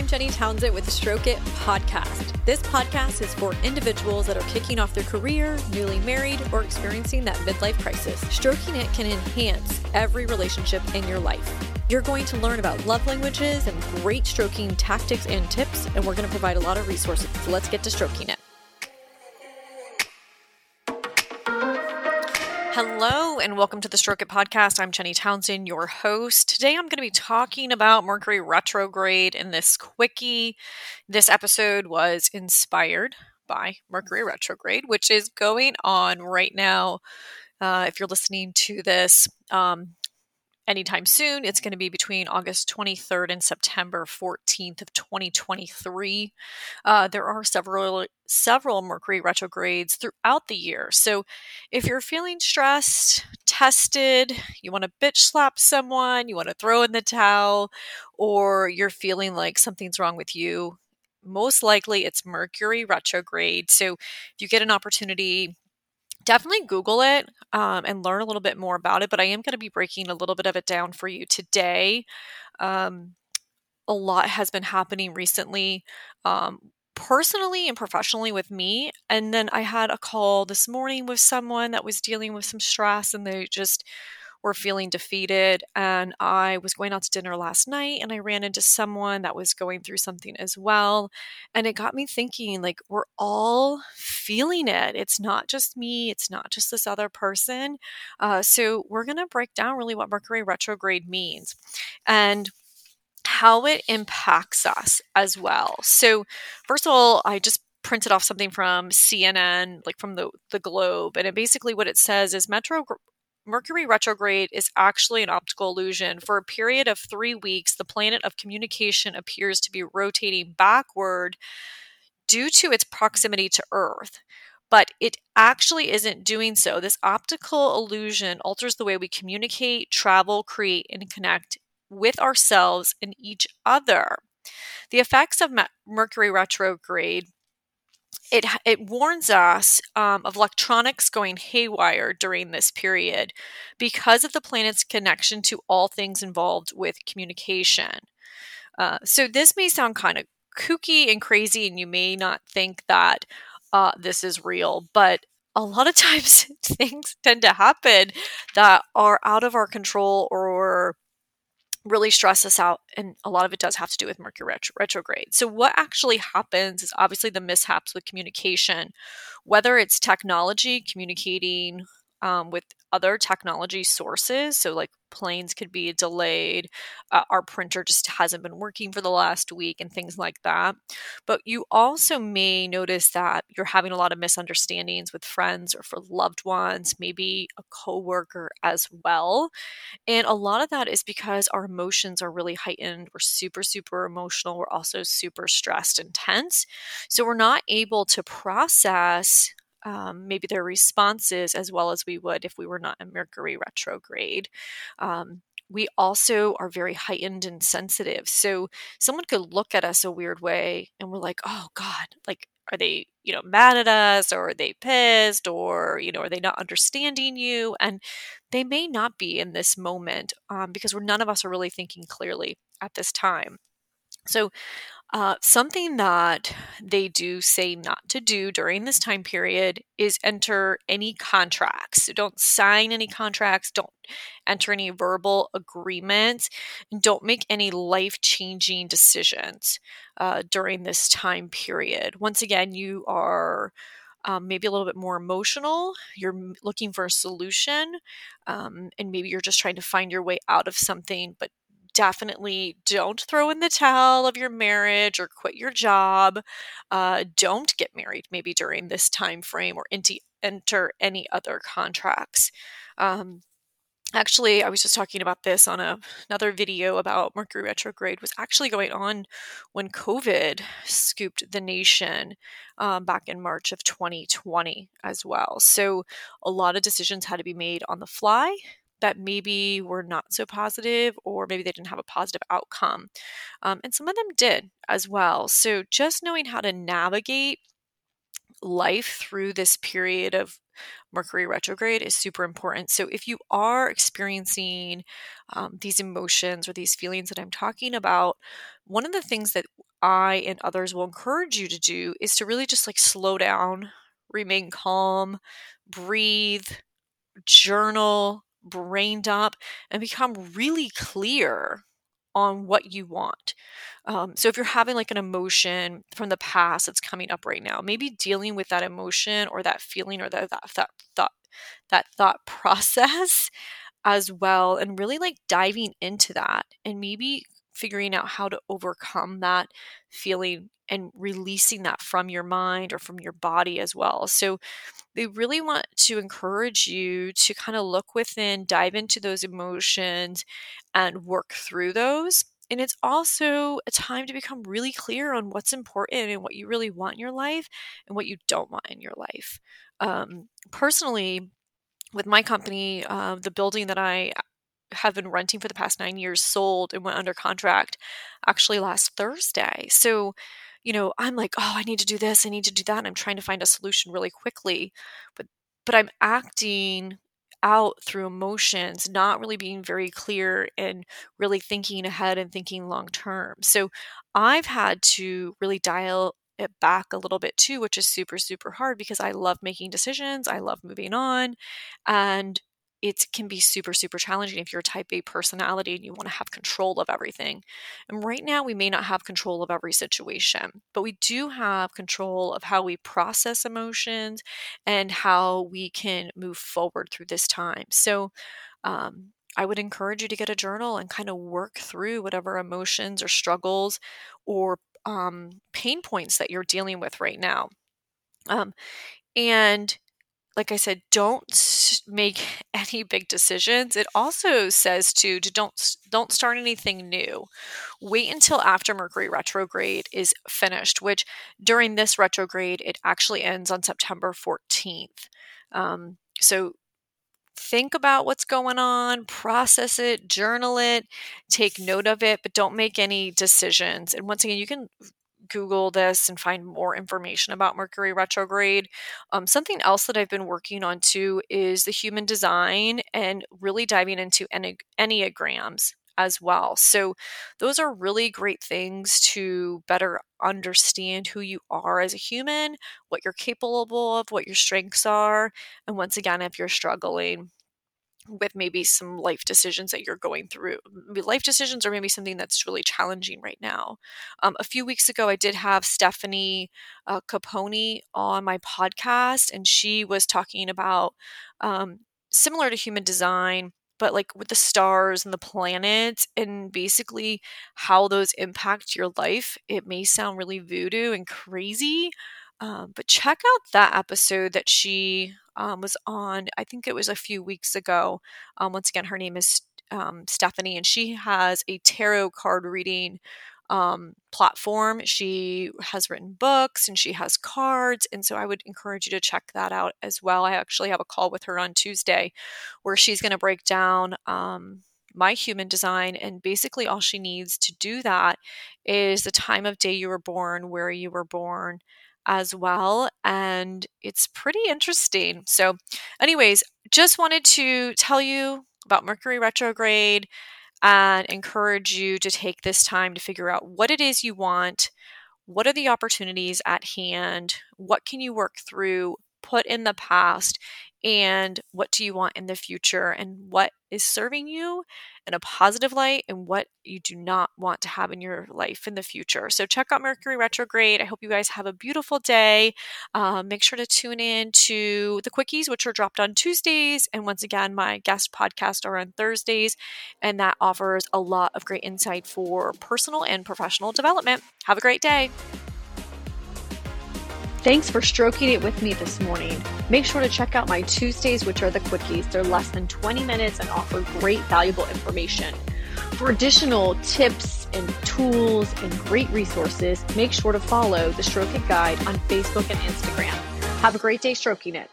I'm Jenny Townsend with the Stroke It podcast. This podcast is for individuals that are kicking off their career, newly married, or experiencing that midlife crisis. Stroking It can enhance every relationship in your life. You're going to learn about love languages and great stroking tactics and tips, and we're going to provide a lot of resources. So let's get to stroking it. Hello, and welcome to the Stroke It podcast. I'm Jenny Townsend, your host. Today I'm going to be talking about Mercury retrograde in this quickie. This episode was inspired by Mercury retrograde, which is going on right now. Uh, if you're listening to this, um, anytime soon. It's going to be between August 23rd and September 14th of 2023. Uh, there are several several Mercury retrogrades throughout the year. So if you're feeling stressed, tested, you want to bitch slap someone, you want to throw in the towel, or you're feeling like something's wrong with you, most likely it's Mercury retrograde. So if you get an opportunity definitely Google it um, and learn a little bit more about it. But I am going to be breaking a little bit of it down for you today. Um, a lot has been happening recently, um, personally and professionally with me. And then I had a call this morning with someone that was dealing with some stress and they just were feeling defeated. And I was going out to dinner last night and I ran into someone that was going through something as well. And it got me thinking like, we're all feeling it. It's not just me, it's not just this other person. Uh, so we're going to break down really what Mercury retrograde means. And how it impacts us as well. So, first of all, I just printed off something from CNN, like from the the Globe, and it basically what it says is Metro Mercury retrograde is actually an optical illusion. For a period of three weeks, the planet of communication appears to be rotating backward due to its proximity to Earth. But it actually isn't doing so. This optical illusion alters the way we communicate, travel, create, and connect with ourselves and each other. The effects of Mercury retrograde it it warns us um, of electronics going haywire during this period because of the planet's connection to all things involved with communication. Uh, so this may sound kind of kooky and crazy, and you may not think that uh, this is real, but a lot of times things tend to happen that are out of our control or really stress us out and a lot of it does have to do with mercury retro- retrograde. So what actually happens is obviously the mishaps with communication whether it's technology communicating um, with other technology sources. So, like planes could be delayed, uh, our printer just hasn't been working for the last week, and things like that. But you also may notice that you're having a lot of misunderstandings with friends or for loved ones, maybe a coworker as well. And a lot of that is because our emotions are really heightened. We're super, super emotional. We're also super stressed and tense. So, we're not able to process um, maybe their responses as well as we would if we were not in Mercury retrograde. Um, we also are very heightened and sensitive. So someone could look at us a weird way and we're like, oh God, like, are they, you know, mad at us or are they pissed or, you know, are they not understanding you? And they may not be in this moment um, because we're none of us are really thinking clearly at this time. So uh, something that they do say not to do during this time period is enter any contracts. So don't sign any contracts, don't enter any verbal agreements, and don't make any life changing decisions uh, during this time period. Once again, you are. Um, maybe a little bit more emotional. You're looking for a solution, um, and maybe you're just trying to find your way out of something, but definitely don't throw in the towel of your marriage or quit your job. Uh, don't get married maybe during this time frame or into, enter any other contracts. Um, actually i was just talking about this on a, another video about mercury retrograde was actually going on when covid scooped the nation um, back in march of 2020 as well so a lot of decisions had to be made on the fly that maybe were not so positive or maybe they didn't have a positive outcome. Um, and some of them did as well. So just knowing how to navigate life through this period of Mercury retrograde is super important. So, if you are experiencing um, these emotions or these feelings that I'm talking about, one of the things that I and others will encourage you to do is to really just like slow down, remain calm, breathe, journal, brain dump, and become really clear on what you want. Um, so if you're having like an emotion from the past that's coming up right now, maybe dealing with that emotion or that feeling or that that, that thought that thought process as well and really like diving into that and maybe figuring out how to overcome that feeling and releasing that from your mind or from your body as well. So they really want to encourage you to kind of look within, dive into those emotions and work through those. And it's also a time to become really clear on what's important and what you really want in your life and what you don't want in your life. Um, personally, with my company, uh, the building that I have been renting for the past nine years sold and went under contract actually last Thursday. So, you know, I'm like, oh, I need to do this, I need to do that. And I'm trying to find a solution really quickly. But but I'm acting out through emotions, not really being very clear and really thinking ahead and thinking long term. So I've had to really dial it back a little bit too, which is super, super hard because I love making decisions. I love moving on. And it can be super, super challenging if you're a type A personality and you want to have control of everything. And right now, we may not have control of every situation, but we do have control of how we process emotions and how we can move forward through this time. So, um, I would encourage you to get a journal and kind of work through whatever emotions or struggles or um, pain points that you're dealing with right now. Um, and like I said, don't make any big decisions. It also says to, to don't don't start anything new. Wait until after Mercury retrograde is finished, which during this retrograde it actually ends on September 14th. Um, so think about what's going on, process it, journal it, take note of it, but don't make any decisions. And once again, you can Google this and find more information about Mercury retrograde. Um, something else that I've been working on too is the human design and really diving into Enneagrams as well. So, those are really great things to better understand who you are as a human, what you're capable of, what your strengths are. And once again, if you're struggling, with maybe some life decisions that you're going through. Life decisions or maybe something that's really challenging right now. Um, a few weeks ago, I did have Stephanie uh, Capone on my podcast, and she was talking about um, similar to human design, but like with the stars and the planets and basically how those impact your life. It may sound really voodoo and crazy, um, but check out that episode that she um, was on, I think it was a few weeks ago. Um, once again, her name is um, Stephanie, and she has a tarot card reading um, platform. She has written books and she has cards. And so I would encourage you to check that out as well. I actually have a call with her on Tuesday where she's going to break down um, my human design. And basically, all she needs to do that is the time of day you were born, where you were born, as well. And it's pretty interesting. So, anyways, just wanted to tell you about Mercury retrograde and encourage you to take this time to figure out what it is you want. What are the opportunities at hand? What can you work through, put in the past, and what do you want in the future and what is serving you in a positive light and what you do not want to have in your life in the future. So check out Mercury retrograde. I hope you guys have a beautiful day. Uh, make sure to tune in to the quickies, which are dropped on Tuesdays. And once again, my guest podcast are on Thursdays. And that offers a lot of great insight for personal and professional development. Have a great day. Thanks for stroking it with me this morning. Make sure to check out my Tuesdays, which are the quickies. They're less than 20 minutes and offer great, valuable information. For additional tips and tools and great resources, make sure to follow the Stroke It Guide on Facebook and Instagram. Have a great day stroking it.